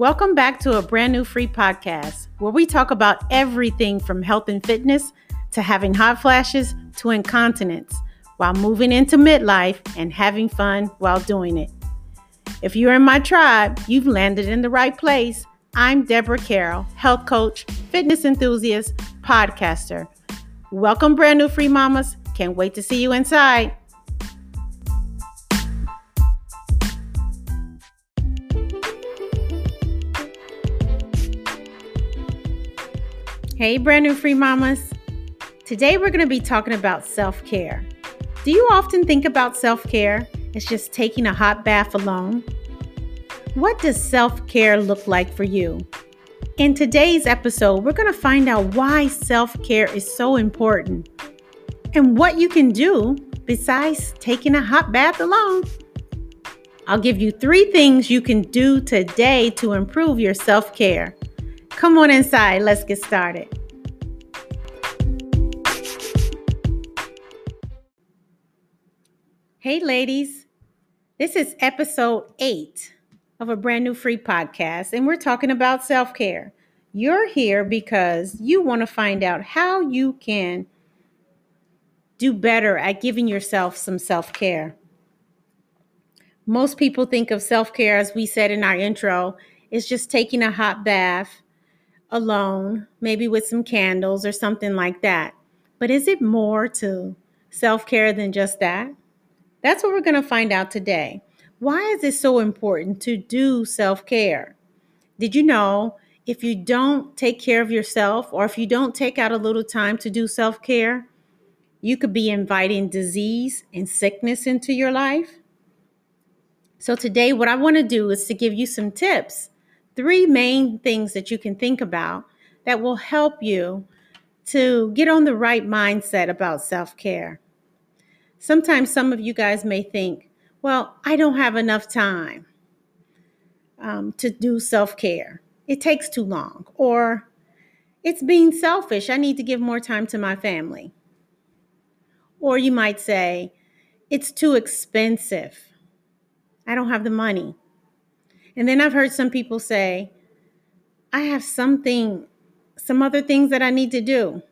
Welcome back to a brand new free podcast where we talk about everything from health and fitness to having hot flashes to incontinence while moving into midlife and having fun while doing it. If you're in my tribe, you've landed in the right place. I'm Deborah Carroll, health coach, fitness enthusiast, podcaster. Welcome, brand new free mamas. Can't wait to see you inside. Hey, brand new free mamas. Today we're going to be talking about self care. Do you often think about self care as just taking a hot bath alone? What does self care look like for you? In today's episode, we're going to find out why self care is so important and what you can do besides taking a hot bath alone. I'll give you three things you can do today to improve your self care. Come on inside, let's get started. Hey, ladies, this is episode eight of a brand new free podcast, and we're talking about self care. You're here because you want to find out how you can do better at giving yourself some self care. Most people think of self care, as we said in our intro, is just taking a hot bath alone, maybe with some candles or something like that. But is it more to self care than just that? That's what we're going to find out today. Why is it so important to do self care? Did you know if you don't take care of yourself or if you don't take out a little time to do self care, you could be inviting disease and sickness into your life? So, today, what I want to do is to give you some tips three main things that you can think about that will help you to get on the right mindset about self care. Sometimes some of you guys may think, well, I don't have enough time um, to do self care. It takes too long. Or it's being selfish. I need to give more time to my family. Or you might say, it's too expensive. I don't have the money. And then I've heard some people say, I have something, some other things that I need to do.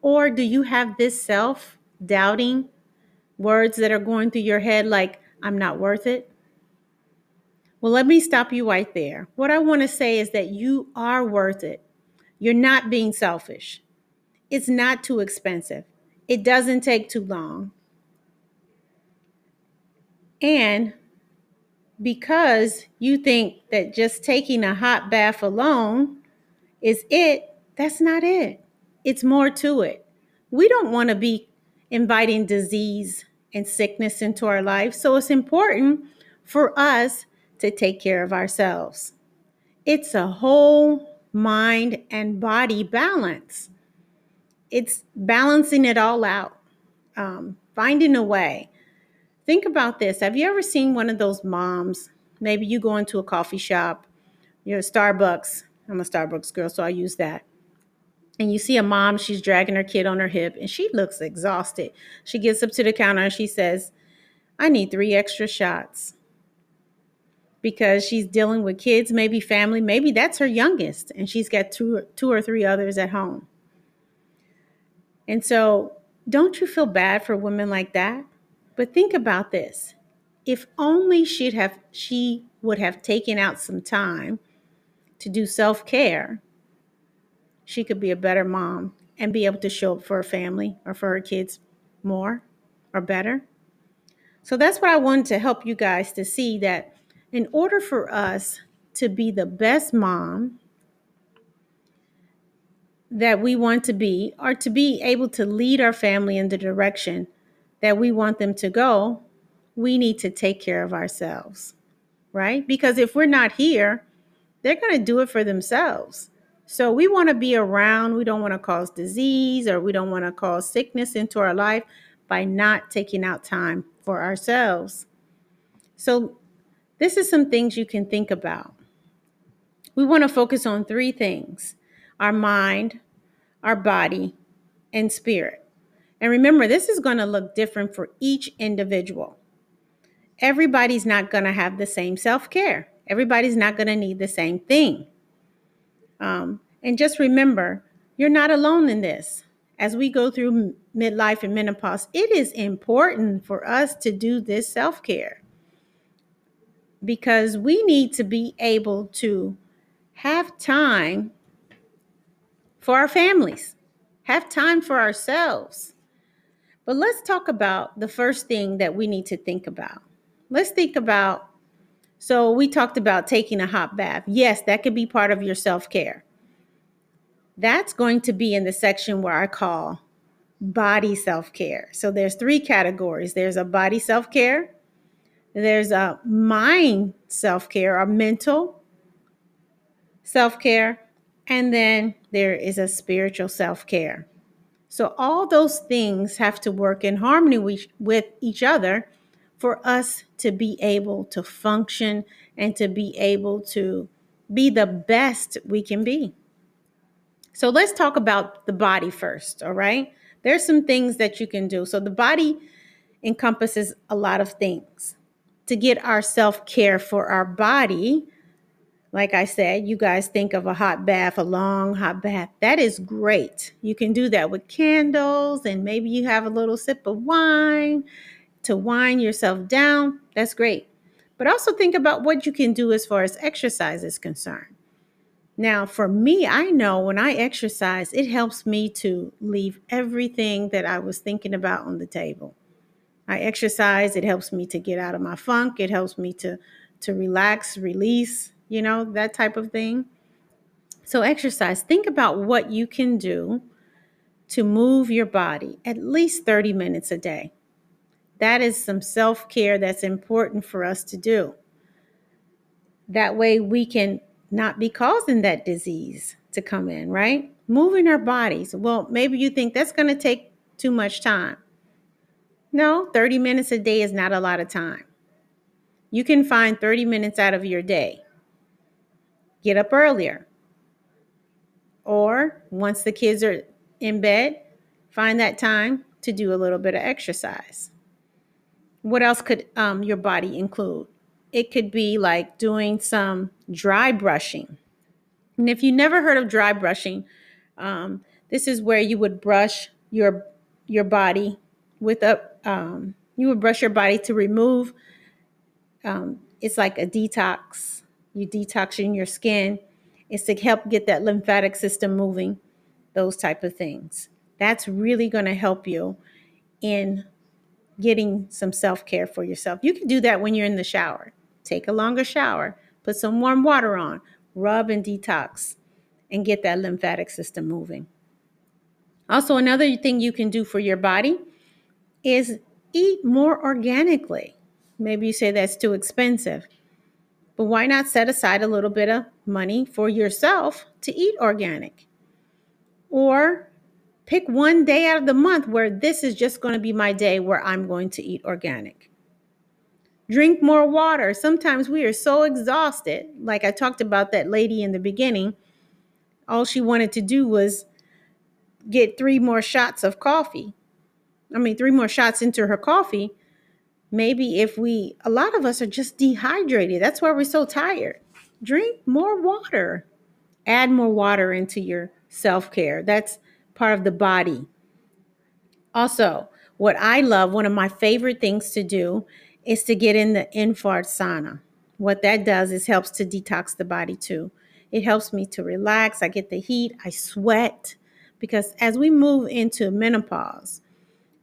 Or do you have this self doubting words that are going through your head like, I'm not worth it? Well, let me stop you right there. What I want to say is that you are worth it. You're not being selfish. It's not too expensive. It doesn't take too long. And because you think that just taking a hot bath alone is it, that's not it. It's more to it. We don't want to be inviting disease and sickness into our life. So it's important for us to take care of ourselves. It's a whole mind and body balance. It's balancing it all out, um, finding a way Think about this. Have you ever seen one of those moms? Maybe you go into a coffee shop, you're a Starbucks. I'm a Starbucks girl, so I use that. And you see a mom, she's dragging her kid on her hip and she looks exhausted. She gets up to the counter and she says, I need three extra shots because she's dealing with kids, maybe family, maybe that's her youngest, and she's got two, two or three others at home. And so, don't you feel bad for women like that? But think about this. If only she'd have she would have taken out some time to do self-care, she could be a better mom and be able to show up for her family or for her kids more or better. So that's what I wanted to help you guys to see that in order for us to be the best mom that we want to be, or to be able to lead our family in the direction that we want them to go, we need to take care of ourselves, right? Because if we're not here, they're going to do it for themselves. So we want to be around. We don't want to cause disease or we don't want to cause sickness into our life by not taking out time for ourselves. So this is some things you can think about. We want to focus on three things our mind, our body, and spirit. And remember, this is going to look different for each individual. Everybody's not going to have the same self care. Everybody's not going to need the same thing. Um, and just remember, you're not alone in this. As we go through midlife and menopause, it is important for us to do this self care because we need to be able to have time for our families, have time for ourselves. But let's talk about the first thing that we need to think about. Let's think about so we talked about taking a hot bath. Yes, that could be part of your self care. That's going to be in the section where I call body self care. So there's three categories there's a body self care, there's a mind self care or mental self care, and then there is a spiritual self care. So all those things have to work in harmony with each other for us to be able to function and to be able to be the best we can be. So let's talk about the body first, all right? There's some things that you can do. So the body encompasses a lot of things. To get our self care for our body, like I said, you guys think of a hot bath, a long hot bath. That is great. You can do that with candles, and maybe you have a little sip of wine to wind yourself down, that's great. But also think about what you can do as far as exercise is concerned. Now, for me, I know when I exercise, it helps me to leave everything that I was thinking about on the table. I exercise, it helps me to get out of my funk, it helps me to to relax, release, you know, that type of thing. So exercise, think about what you can do to move your body at least 30 minutes a day. That is some self care that's important for us to do. That way, we can not be causing that disease to come in, right? Moving our bodies. Well, maybe you think that's going to take too much time. No, 30 minutes a day is not a lot of time. You can find 30 minutes out of your day. Get up earlier. Or once the kids are in bed, find that time to do a little bit of exercise. What else could um, your body include? It could be like doing some dry brushing. And if you never heard of dry brushing, um, this is where you would brush your your body with a um, you would brush your body to remove. Um, it's like a detox. You detoxing your skin. It's to help get that lymphatic system moving. Those type of things. That's really going to help you in getting some self care for yourself. You can do that when you're in the shower. Take a longer shower, put some warm water on, rub and detox, and get that lymphatic system moving. Also, another thing you can do for your body is eat more organically. Maybe you say that's too expensive, but why not set aside a little bit of money for yourself to eat organic? Or Pick one day out of the month where this is just going to be my day where I'm going to eat organic. Drink more water. Sometimes we are so exhausted. Like I talked about that lady in the beginning, all she wanted to do was get three more shots of coffee. I mean, three more shots into her coffee. Maybe if we, a lot of us are just dehydrated. That's why we're so tired. Drink more water. Add more water into your self care. That's part of the body. Also, what I love, one of my favorite things to do is to get in the infrared sauna. What that does is helps to detox the body too. It helps me to relax. I get the heat, I sweat because as we move into menopause,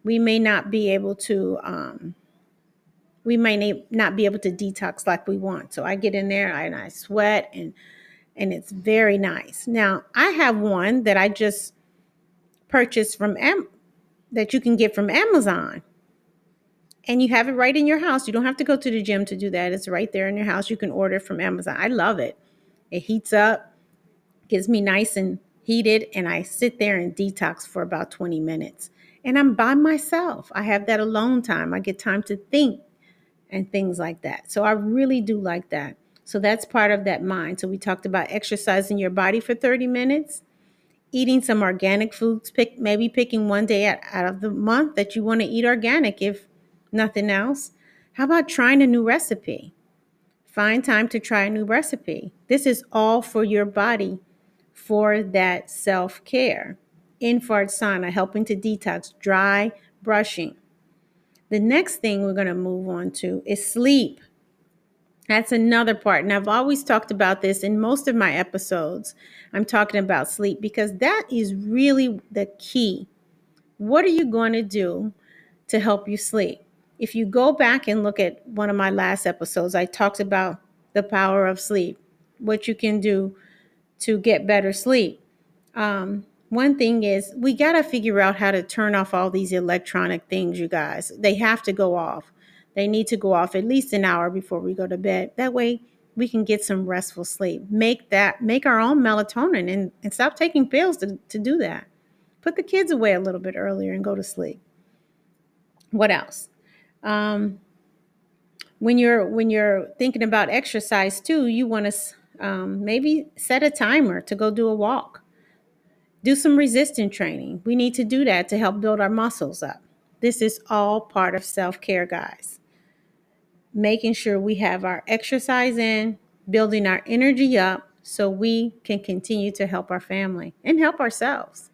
we may not be able to um, we may not be able to detox like we want. So I get in there and I sweat and and it's very nice. Now, I have one that I just purchased from Am- that you can get from Amazon. And you have it right in your house. You don't have to go to the gym to do that. It's right there in your house. You can order from Amazon. I love it. It heats up, gets me nice and heated, and I sit there and detox for about 20 minutes. And I'm by myself. I have that alone time. I get time to think and things like that. So I really do like that. So that's part of that mind. So we talked about exercising your body for 30 minutes eating some organic foods, pick maybe picking one day out, out of the month that you want to eat organic if nothing else. How about trying a new recipe? Find time to try a new recipe. This is all for your body for that self care. Infrared sauna, helping to detox, dry brushing. The next thing we're going to move on to is sleep. That's another part. And I've always talked about this in most of my episodes. I'm talking about sleep because that is really the key. What are you going to do to help you sleep? If you go back and look at one of my last episodes, I talked about the power of sleep, what you can do to get better sleep. Um, one thing is we got to figure out how to turn off all these electronic things, you guys. They have to go off. They need to go off at least an hour before we go to bed. That way we can get some restful sleep. Make that, make our own melatonin and, and stop taking pills to, to do that. Put the kids away a little bit earlier and go to sleep. What else? Um, when you're when you're thinking about exercise too, you want to um, maybe set a timer to go do a walk. Do some resistance training. We need to do that to help build our muscles up. This is all part of self care, guys. Making sure we have our exercise in, building our energy up so we can continue to help our family and help ourselves.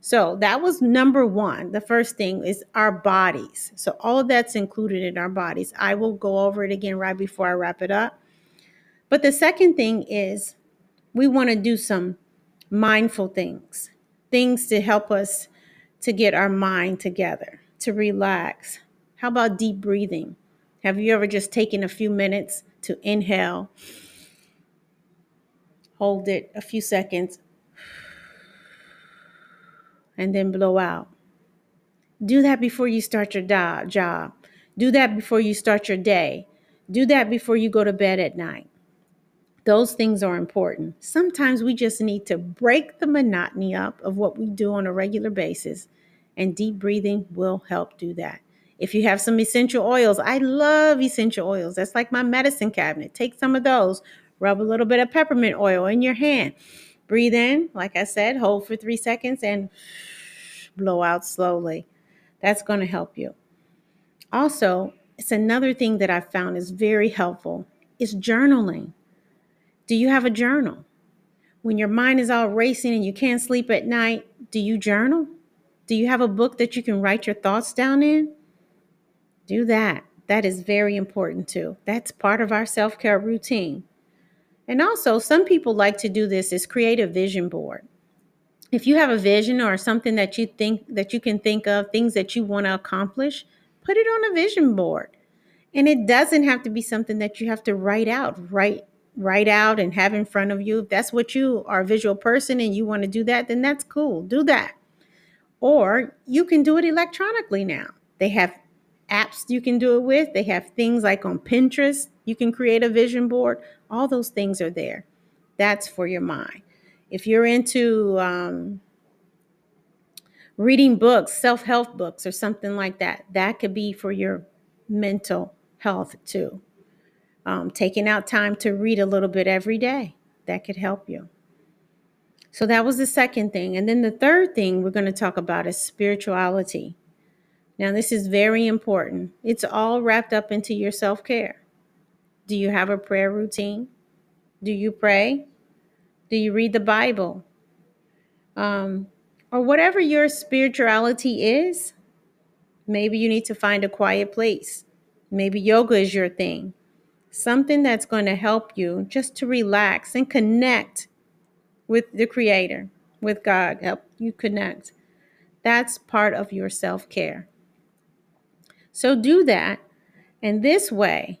So that was number one. The first thing is our bodies. So all of that's included in our bodies. I will go over it again right before I wrap it up. But the second thing is we want to do some mindful things, things to help us to get our mind together, to relax. How about deep breathing? Have you ever just taken a few minutes to inhale, hold it a few seconds, and then blow out. Do that before you start your job. Do that before you start your day. Do that before you go to bed at night. Those things are important. Sometimes we just need to break the monotony up of what we do on a regular basis, and deep breathing will help do that. If you have some essential oils, I love essential oils. That's like my medicine cabinet. Take some of those, rub a little bit of peppermint oil in your hand. Breathe in, like I said, hold for three seconds and blow out slowly. That's going to help you. Also, it's another thing that I found is very helpful is journaling. Do you have a journal? When your mind is all racing and you can't sleep at night, do you journal? Do you have a book that you can write your thoughts down in? Do that. That is very important too. That's part of our self care routine. And also, some people like to do this is create a vision board. If you have a vision or something that you think that you can think of, things that you want to accomplish, put it on a vision board. And it doesn't have to be something that you have to write out, write write out and have in front of you. If that's what you are a visual person and you want to do that, then that's cool. Do that. Or you can do it electronically now. They have apps you can do it with. They have things like on Pinterest, you can create a vision board. All those things are there. That's for your mind. If you're into um, reading books, self help books, or something like that, that could be for your mental health too. Um, taking out time to read a little bit every day, that could help you. So that was the second thing. And then the third thing we're going to talk about is spirituality. Now, this is very important. It's all wrapped up into your self care. Do you have a prayer routine? Do you pray? Do you read the Bible? Um, or whatever your spirituality is, maybe you need to find a quiet place. Maybe yoga is your thing. Something that's going to help you just to relax and connect with the Creator, with God, help you connect. That's part of your self care. So do that. And this way,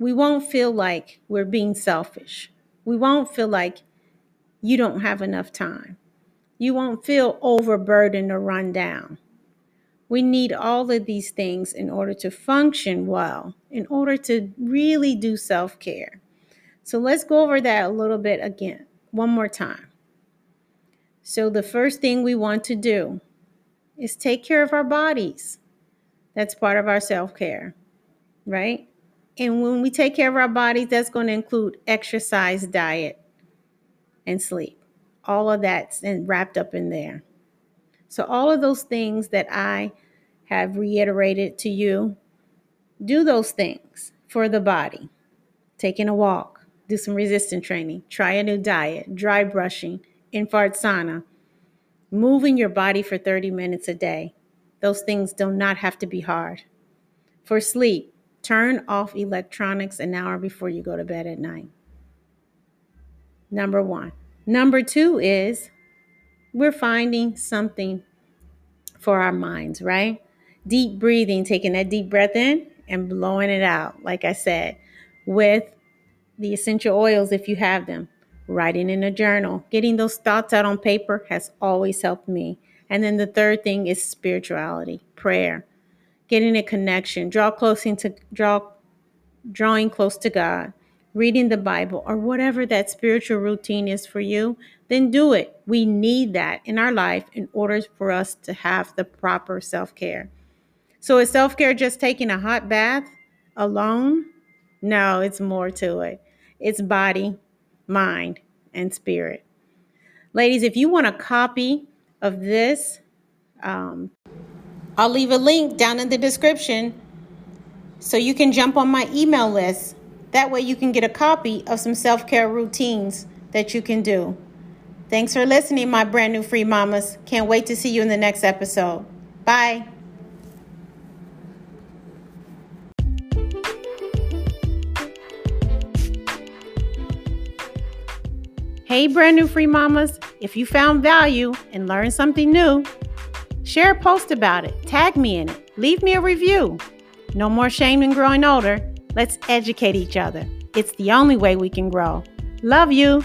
we won't feel like we're being selfish. We won't feel like you don't have enough time. You won't feel overburdened or run down. We need all of these things in order to function well, in order to really do self care. So let's go over that a little bit again, one more time. So, the first thing we want to do is take care of our bodies. That's part of our self care, right? And when we take care of our bodies, that's going to include exercise, diet, and sleep. All of that's wrapped up in there. So, all of those things that I have reiterated to you, do those things for the body taking a walk, do some resistance training, try a new diet, dry brushing, infrared sauna, moving your body for 30 minutes a day. Those things do not have to be hard. For sleep, turn off electronics an hour before you go to bed at night. Number one. Number two is we're finding something for our minds, right? Deep breathing, taking that deep breath in and blowing it out, like I said, with the essential oils if you have them. Writing in a journal, getting those thoughts out on paper has always helped me. And then the third thing is spirituality, prayer, getting a connection, draw close into draw drawing close to God, reading the Bible, or whatever that spiritual routine is for you, then do it. We need that in our life in order for us to have the proper self care. So, is self care just taking a hot bath alone? No, it's more to it. It's body, mind, and spirit. Ladies, if you want a copy of this, um, I'll leave a link down in the description so you can jump on my email list. That way, you can get a copy of some self care routines that you can do. Thanks for listening, my brand new free mamas. Can't wait to see you in the next episode. Bye. Hey, brand new free mamas. If you found value and learned something new, share a post about it. Tag me in it. Leave me a review. No more shame in growing older. Let's educate each other. It's the only way we can grow. Love you.